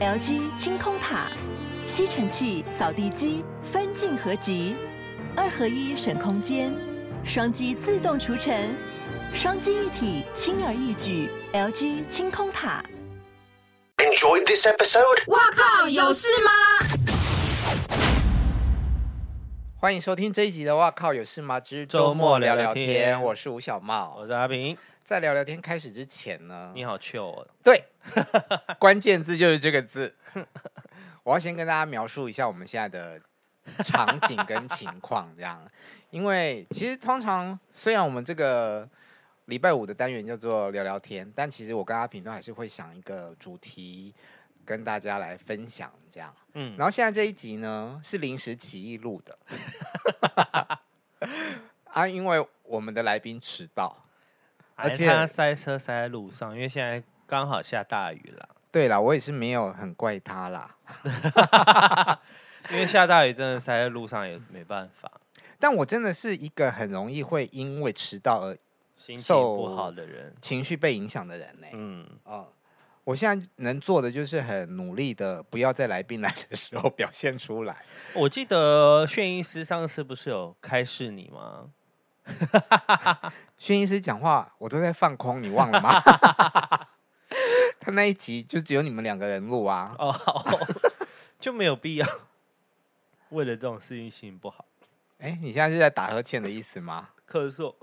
LG 清空塔，吸尘器、扫地机分镜合集，二合一省空间，双击自动除尘，双击一体轻而易举。LG 清空塔。Enjoy this episode。哇靠，有事吗？欢迎收听这一集的《哇靠有事吗之周末聊聊天》，聊聊天我是吴小茂，我是阿平。在聊聊天开始之前呢，你好 chill 哦。对，关键字就是这个字。我要先跟大家描述一下我们现在的场景跟情况，这样。因为其实通常虽然我们这个礼拜五的单元叫做聊聊天，但其实我跟阿平都还是会想一个主题跟大家来分享，这样。嗯，然后现在这一集呢是临时起意录的，啊，因为我们的来宾迟到，而且他塞车塞在路上，因为现在刚好下大雨了。对啦，我也是没有很怪他啦，因为下大雨真的塞在路上也没办法。但我真的是一个很容易会因为迟到而心情不好的人，情绪被影响的人呢。嗯，哦。我现在能做的就是很努力的，不要在来宾来的时候表现出来。我记得炫医师上次不是有开示你吗？炫医师讲话我都在放空，你忘了吗？他那一集就只有你们两个人录啊。哦，就没有必要为了这种事情心情不好。哎，你现在是在打呵欠的意思吗？咳嗽。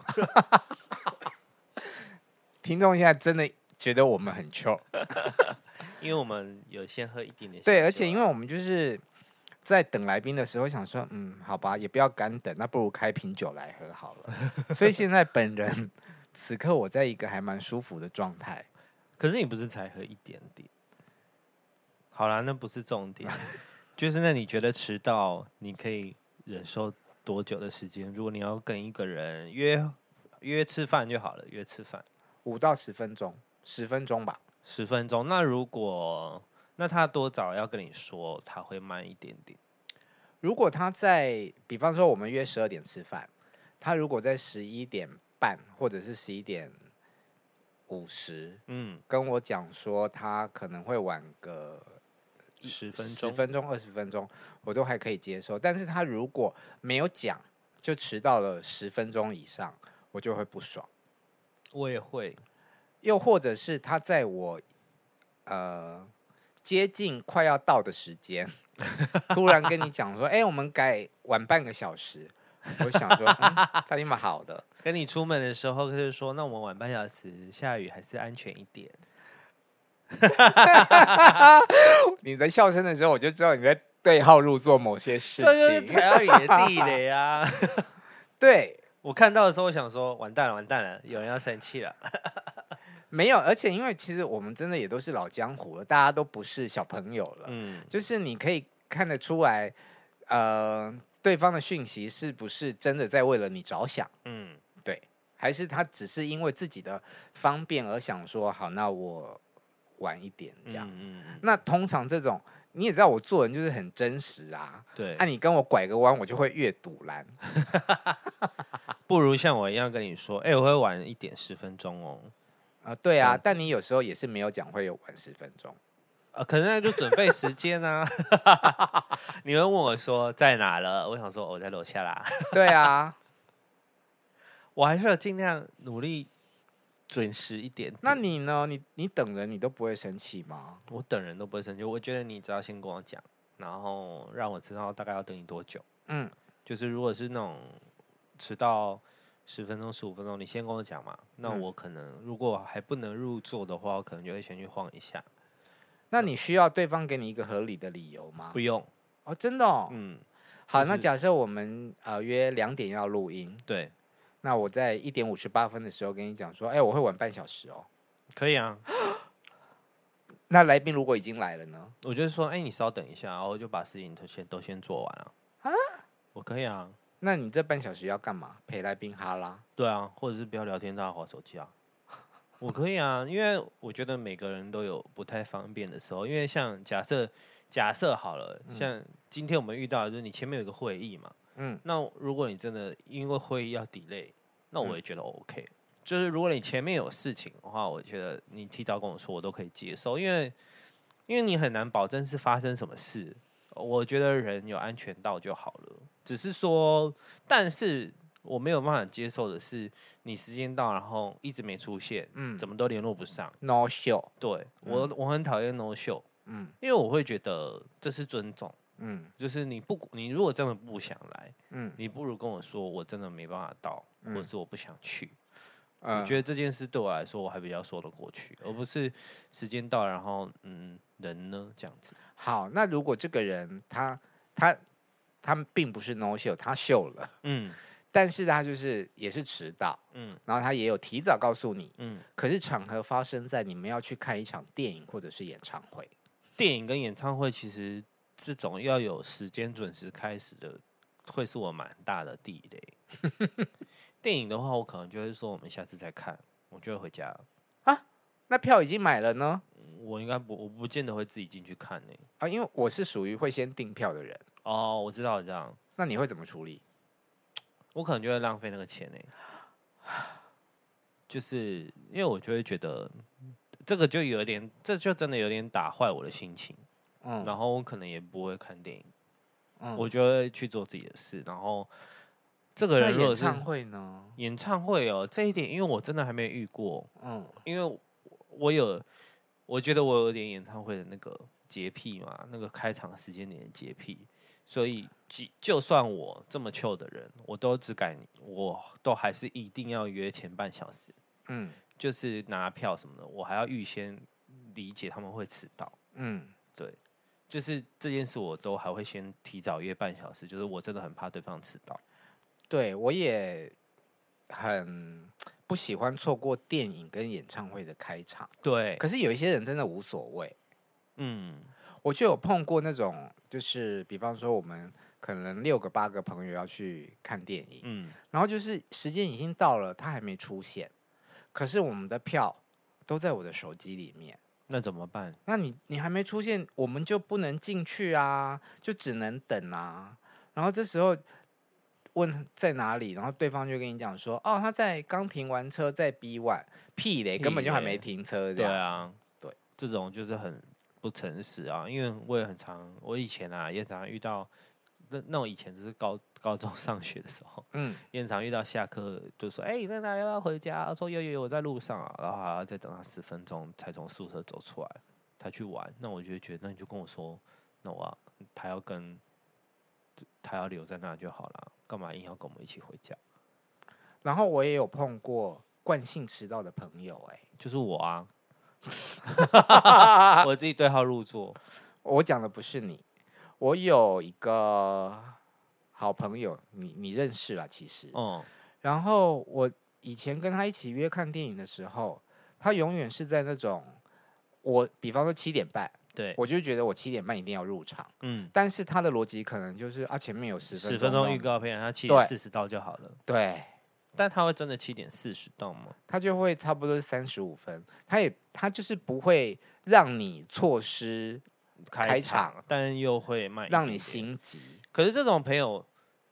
听众现在真的。觉得我们很臭，因为我们有先喝一点点。对，而且因为我们就是在等来宾的时候，想说，嗯，好吧，也不要干等，那不如开瓶酒来喝好了。所以现在本人此刻我在一个还蛮舒服的状态。可是你不是才喝一点点？好啦，那不是重点，就是那你觉得迟到你可以忍受多久的时间？如果你要跟一个人约约吃饭就好了，约吃饭五到十分钟。十分钟吧，十分钟。那如果那他多早要跟你说，他会慢一点点。如果他在，比方说我们约十二点吃饭，他如果在十一点半或者是十一点五十，嗯，跟我讲说他可能会晚个十分钟、十分钟、二十分钟，我都还可以接受。但是他如果没有讲，就迟到了十分钟以上，我就会不爽。我也会。又或者是他在我呃接近快要到的时间，突然跟你讲说：“哎、欸，我们改晚半个小时。”我想说，嗯、他那么好的，跟你出门的时候就是说：“那我们晚半小时，下雨还是安全一点。”你在笑声的时候，我就知道你在对号入座某些事情，这就是踩到你的地雷啊！对，我看到的时候，我想说：“完蛋了，完蛋了，有人要生气了。”没有，而且因为其实我们真的也都是老江湖了，大家都不是小朋友了。嗯，就是你可以看得出来，呃，对方的讯息是不是真的在为了你着想？嗯，对，还是他只是因为自己的方便而想说，好，那我晚一点这样。嗯，嗯，那通常这种你也知道，我做人就是很真实啊。对，那、啊、你跟我拐个弯，我就会越堵拦。不如像我一样跟你说，哎，我会晚一点十分钟哦。啊，对啊，但你有时候也是没有讲会有晚十分钟，啊，可能那就准备时间啊。你会问我说在哪了？我想说我在楼下啦。对啊，我还是要尽量努力准时一点点。那你呢？你你等人你都不会生气吗？我等人都不会生气。我觉得你只要先跟我讲，然后让我知道大概要等你多久。嗯，就是如果是那种迟到。十分钟、十五分钟，你先跟我讲嘛。那我可能如果还不能入座的话，我可能就会先去晃一下。那你需要对方给你一个合理的理由吗？不用哦，真的哦。嗯，好，就是、那假设我们呃约两点要录音，对。那我在一点五十八分的时候跟你讲说，哎、欸，我会晚半小时哦。可以啊。那来宾如果已经来了呢？我就说，哎、欸，你稍等一下，然后我就把事情都先都先做完了。啊？我可以啊。那你这半小时要干嘛？陪来宾哈拉？对啊，或者是不要聊天，大家划手机啊。我可以啊，因为我觉得每个人都有不太方便的时候。因为像假设假设好了，像今天我们遇到的就是你前面有个会议嘛，嗯，那如果你真的因为会议要 delay，那我也觉得 OK。嗯，就是如果你前面有事情的话，我觉得你提早跟我说，我都可以接受，因为因为你很难保证是发生什么事。我觉得人有安全到就好了，只是说，但是我没有办法接受的是，你时间到然后一直没出现，嗯，怎么都联络不上，no show。对我，我很讨厌 no show，嗯，因为我会觉得这是尊重，嗯，就是你不，你如果真的不想来，嗯，你不如跟我说，我真的没办法到，或者是我不想去。我觉得这件事对我来说，我还比较说得过去，而不是时间到，然后嗯，人呢？这样子。好，那如果这个人他他他们并不是 no show，他秀了，嗯，但是他就是也是迟到，嗯，然后他也有提早告诉你，嗯，可是场合发生在你们要去看一场电影或者是演唱会，电影跟演唱会其实这种要有时间准时开始的，会是我蛮大的地雷。电影的话，我可能就会说我们下次再看，我就会回家了啊。那票已经买了呢？我应该不，我不见得会自己进去看呢。啊，因为我是属于会先订票的人。哦，我知道这样。那你会怎么处理？我可能就会浪费那个钱呢。就是因为我就会觉得这个就有点，这就真的有点打坏我的心情。嗯。然后我可能也不会看电影。嗯。我就会去做自己的事，然后。这个人如果是演唱会呢？演唱会哦，这一点因为我真的还没遇过，嗯，因为我有，我觉得我有点演唱会的那个洁癖嘛，那个开场时间点的洁癖，所以就就算我这么糗的人，我都只敢，我都还是一定要约前半小时，嗯，就是拿票什么的，我还要预先理解他们会迟到，嗯，对，就是这件事我都还会先提早约半小时，就是我真的很怕对方迟到。对，我也很不喜欢错过电影跟演唱会的开场。对，可是有一些人真的无所谓。嗯，我就有碰过那种，就是比方说我们可能六个八个朋友要去看电影，嗯，然后就是时间已经到了，他还没出现，可是我们的票都在我的手机里面，那怎么办？那你你还没出现，我们就不能进去啊，就只能等啊。然后这时候。问在哪里，然后对方就跟你讲说：“哦，他在刚停完车，在 B one，屁嘞，根本就还没停车。”对啊，对，这种就是很不诚实啊。因为我也很常，我以前啊也常常遇到，那那我以前就是高高中 上学的时候，嗯，也常遇到下课就说：“哎、欸，你在哪里？要不要回家？”说：“有有有，我在路上啊。”然后还要再等他十分钟才从宿舍走出来，他去玩。那我就觉得，那你就跟我说，那我啊他要跟。他要留在那就好了，干嘛硬要跟我们一起回家？然后我也有碰过惯性迟到的朋友，哎，就是我啊，我自己对号入座。我讲的不是你，我有一个好朋友，你你认识了，其实，嗯。然后我以前跟他一起约看电影的时候，他永远是在那种我，比方说七点半。对，我就觉得我七点半一定要入场。嗯，但是他的逻辑可能就是啊，前面有十分十分钟预告片，他七点四十到就好了。对，但他会真的七点四十到吗？他就会差不多是三十五分，他也他就是不会让你错失开场，但又会慢，让你心急。可是这种朋友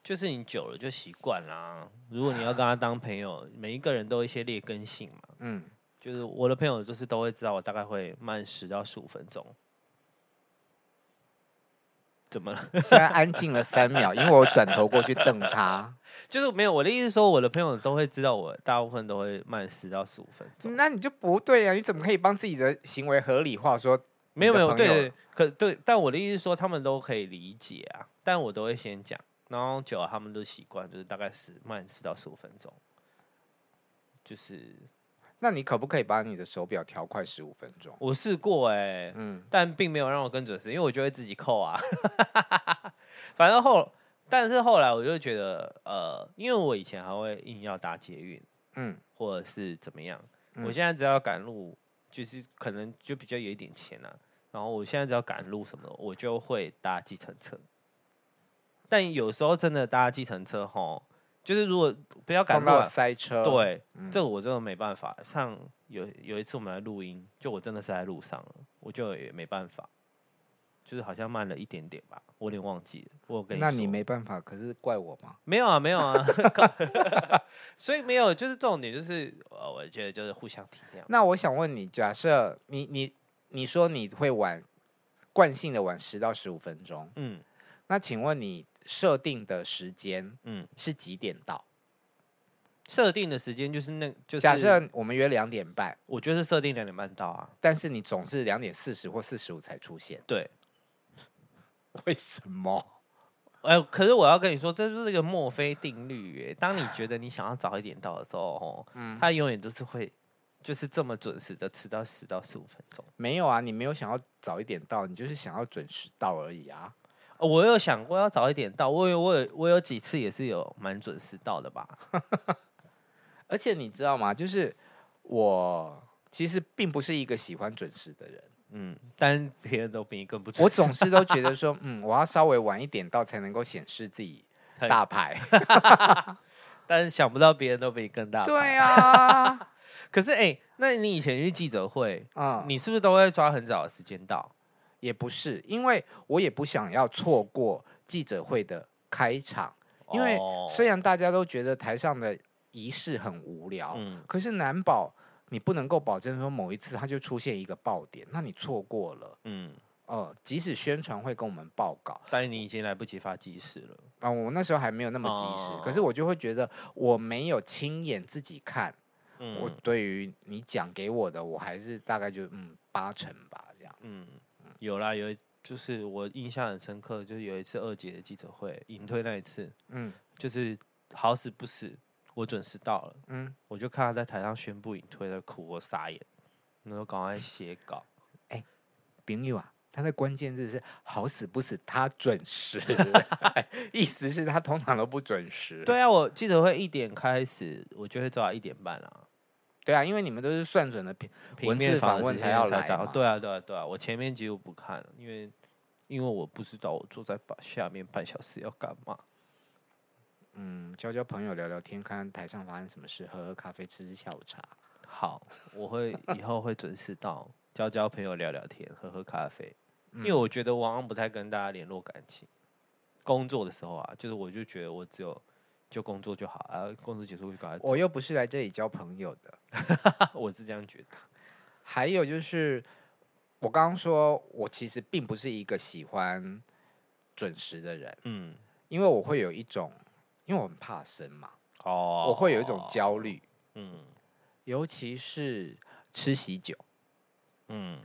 就是你久了就习惯啦。如果你要跟他当朋友，每一个人都有一些劣根性嘛。嗯，就是我的朋友就是都会知道我大概会慢十到十五分钟。怎么了？现在安静了三秒，因为我转头过去瞪他。就是没有我的意思，说我的朋友都会知道我大部分都会慢十到十五分钟。那你就不对呀、啊？你怎么可以帮自己的行为合理化？说没有没有对，对，可对，但我的意思说他们都可以理解啊。但我都会先讲，然后久了他们都习惯，就是大概十慢十到十五分钟，就是。那你可不可以把你的手表调快十五分钟？我试过哎、欸，嗯，但并没有让我更准时，因为我就会自己扣啊。反正后，但是后来我就觉得，呃，因为我以前还会硬要搭捷运，嗯，或者是怎么样，嗯、我现在只要赶路，就是可能就比较有一点钱啊。然后我现在只要赶路什么的，我就会搭计程车。但有时候真的搭计程车吼。就是如果不要赶到塞车，对，嗯、这个我真的没办法。像有有一次我们来录音，就我真的是在路上了，我就也没办法，就是好像慢了一点点吧，我有点忘记了。我跟你说，那你没办法，可是怪我吗？没有啊，没有啊，所以没有，就是重点就是，呃，我觉得就是互相体谅。那我想问你，假设你你你说你会晚惯性的晚十到十五分钟。嗯，那请问你设定的时间，嗯，是几点到？设定的时间就是那，就是假设我们约两点半，我觉得设定两点半到啊，但是你总是两点四十或四十五才出现，对，为什么？哎，可是我要跟你说，这就是一个墨菲定律。耶，当你觉得你想要早一点到的时候，嗯，他永远都是会，就是这么准时的迟到十到十五分钟。没有啊，你没有想要早一点到，你就是想要准时到而已啊。我有想过要早一点到，我有，我有，我有几次也是有蛮准时到的吧。而且你知道吗？就是我其实并不是一个喜欢准时的人。嗯，但别人都比你更不准时。我总是都觉得说，嗯，我要稍微晚一点到才能够显示自己大牌。但是想不到别人都比你更大牌。对啊。可是哎、欸，那你以前去记者会啊，嗯、你是不是都会抓很早的时间到？也不是，因为我也不想要错过记者会的开场。因为虽然大家都觉得台上的仪式很无聊，嗯，可是难保。你不能够保证说某一次它就出现一个爆点，那你错过了，嗯，呃，即使宣传会跟我们报告，但是你已经来不及发即时了啊！我那时候还没有那么及时，哦、可是我就会觉得我没有亲眼自己看，嗯、我对于你讲给我的，我还是大概就嗯八成吧，这样，嗯，有啦，有就是我印象很深刻，就是有一次二姐的记者会隐退那一次，嗯，就是好死不死。我准时到了，嗯，我就看他在台上宣布隐退，在哭，我傻眼，然后赶快写稿。哎、欸，朋友啊，他的关键字是好死不死，他准时，意思是他通常都不准时。对啊，我记者会一点开始，我就会做到一点半啊。对啊，因为你们都是算准了平文字访问才要来的。对啊，对啊，对啊，我前面几乎不看，因为因为我不知道我坐在下面半小时要干嘛。嗯，交交朋友，聊聊天，看看台上发生什么事，喝喝咖啡，吃吃下午茶。好，我会以后会准时到，交交朋友，聊聊天，喝喝咖啡。嗯、因为我觉得我好像不太跟大家联络感情。工作的时候啊，就是我就觉得我只有就工作就好啊，工作结束就赶快走。我又不是来这里交朋友的，我是这样觉得。还有就是，我刚刚说我其实并不是一个喜欢准时的人，嗯，因为我会有一种。因为我很怕生嘛，哦，我会有一种焦虑，嗯，尤其是吃喜酒，嗯，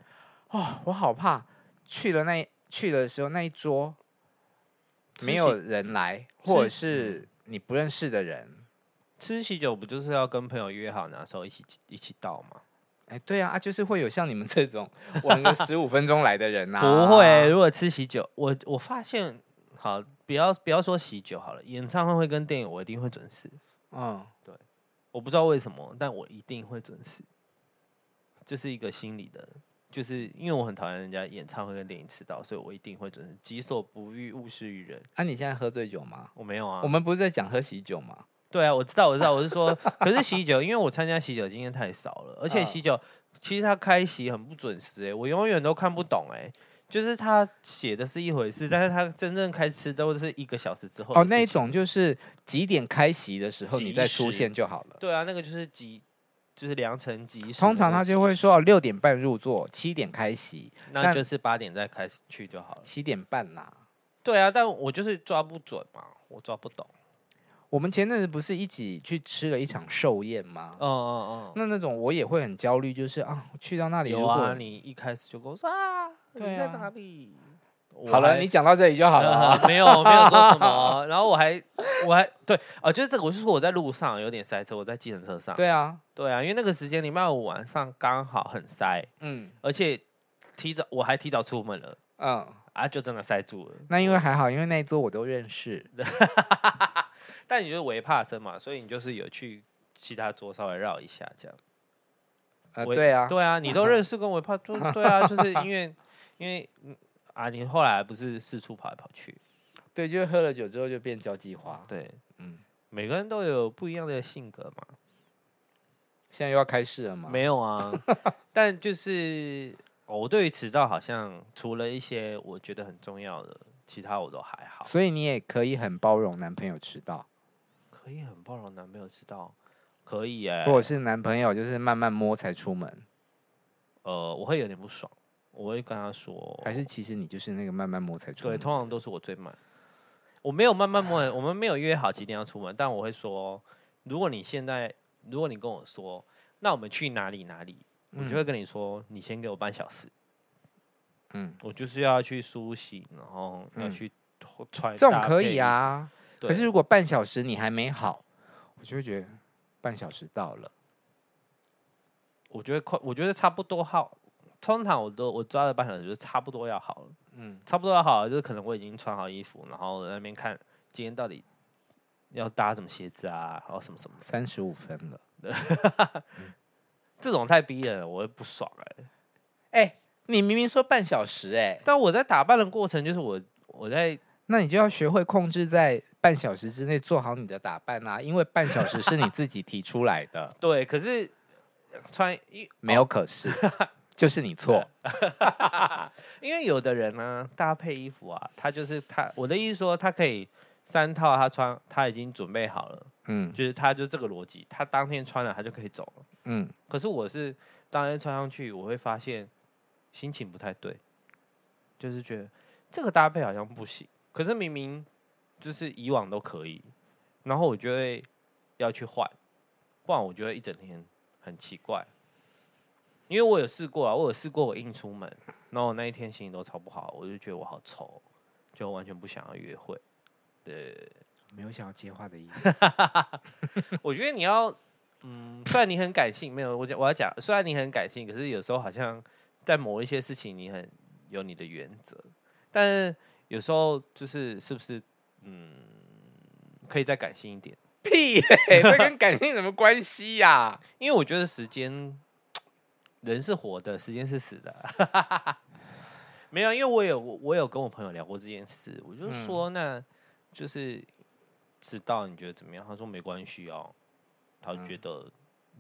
哦，我好怕去了那去的时候那一桌没有人来，或者是你不认识的人，吃喜酒不就是要跟朋友约好哪时候一起一起到吗？哎，对啊，啊，就是会有像你们这种晚个十五分钟来的人啊，不会，如果吃喜酒，我我发现。好，不要不要说喜酒好了，演唱会跟电影我一定会准时。嗯，对，我不知道为什么，但我一定会准时。这是一个心理的，就是因为我很讨厌人家演唱会跟电影迟到，所以我一定会准时。己所不欲，勿施于人。啊，你现在喝醉酒吗？我没有啊。我们不是在讲喝喜酒吗？对啊，我知道，我知道，我是说，可是喜酒，因为我参加喜酒经验太少了，而且喜酒、嗯、其实他开席很不准时，哎，我永远都看不懂，哎。就是他写的是一回事，但是他真正开吃都是一个小时之后。哦，那一种就是几点开席的时候你再出现就好了。对啊，那个就是几，就是良辰吉时。通常他就会说哦，六点半入座，七点开席，那就是八点再开始去就好了。七点半啦。对啊，但我就是抓不准嘛，我抓不懂。我们前阵子不是一起去吃了一场寿宴吗？嗯嗯嗯。那那种我也会很焦虑，就是啊，去到那里有啊，你一开始就跟我说啊。你在哪里？好了，你讲到这里就好了。没有，没有说什么。然后我还，我还对啊，就是这个，我是说我在路上有点塞车，我在计程车上。对啊，对啊，因为那个时间礼拜五晚上刚好很塞，嗯，而且提早我还提早出门了，嗯啊，就真的塞住了。那因为还好，因为那一桌我都认识。但你就是微怕生嘛，所以你就是有去其他桌稍微绕一下这样。呃，对啊，对啊，你都认识跟我怕，就对啊，就是因为。因为啊，你后来不是四处跑来跑去，对，就喝了酒之后就变交际花。对，嗯，每个人都有不一样的性格嘛。现在又要开市了吗？没有啊，但就是我对于迟到好像除了一些我觉得很重要的，其他我都还好。所以你也可以很包容男朋友迟到，可以很包容男朋友迟到，可以哎、欸。或者是男朋友就是慢慢摸才出门，呃，我会有点不爽。我会跟他说，还是其实你就是那个慢慢摸才出门？对，通常都是我最慢。我没有慢慢摸，我们没有约好几点要出门，但我会说，如果你现在，如果你跟我说，那我们去哪里哪里，我就会跟你说，你先给我半小时。嗯，我就是要去梳洗，然后要去穿。这种可以啊，可是如果半小时你还没好，我就会觉得半小时到了。我觉得快，我觉得差不多好。通常我都我抓了半小时，就差不多要好了。嗯，差不多要好了，就是可能我已经穿好衣服，然后在那边看今天到底要搭什么鞋子啊，然后什么什么。三十五分了，嗯、这种太逼人了，我会不爽哎、欸。哎、欸，你明明说半小时哎、欸，但我在打扮的过程就是我我在，那你就要学会控制在半小时之内做好你的打扮啊，因为半小时是你自己提出来的。对，可是。穿一没有可是，哦、就是你错。因为有的人呢，搭配衣服啊，他就是他。我的意思说，他可以三套，他穿他已经准备好了。嗯，就是他就这个逻辑，他当天穿了，他就可以走了。嗯，可是我是当天穿上去，我会发现心情不太对，就是觉得这个搭配好像不行。可是明明就是以往都可以，然后我就会要去换，不然我觉得一整天。很奇怪，因为我有试过啊，我有试过我硬出门，然后我那一天心情都超不好，我就觉得我好丑，就完全不想要约会。对，没有想要接话的意思。我觉得你要，嗯，虽然你很感性，没有我讲我要讲，虽然你很感性，可是有时候好像在某一些事情你很有你的原则，但是有时候就是是不是，嗯，可以再感性一点。屁、欸！这跟感性有什么关系呀、啊？因为我觉得时间，人是活的，时间是死的。没有，因为我有我有跟我朋友聊过这件事，我就说，那就是知道，你觉得怎么样？他说没关系哦，他觉得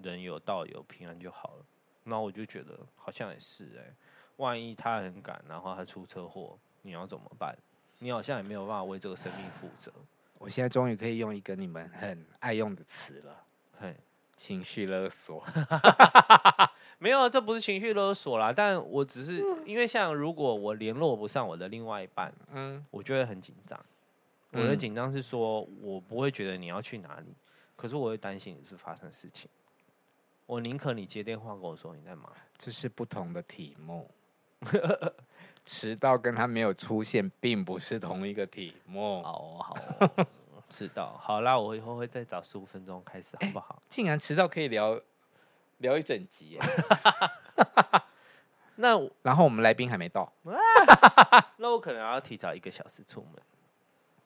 人有道有平安就好了。那我就觉得好像也是哎、欸，万一他很赶，然后他出车祸，你要怎么办？你好像也没有办法为这个生命负责。我现在终于可以用一个你们很爱用的词了，嘿，情绪勒索。没有，这不是情绪勒索啦，但我只是因为像如果我联络不上我的另外一半，嗯，我就会很紧张。我的紧张是说我不会觉得你要去哪里，可是我会担心你是发生事情。我宁可你接电话跟我说你在忙。这是不同的题目。迟到跟他没有出现，并不是同一个题目。好好，迟到好啦，我以后会再早十五分钟开始，好不好？竟然迟到可以聊聊一整集，那我 然后我们来宾还没到，那我可能要提早一个小时出门，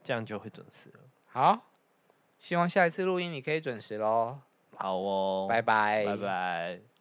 这样就会准时了。好，希望下一次录音你可以准时喽。好哦，拜拜，拜拜。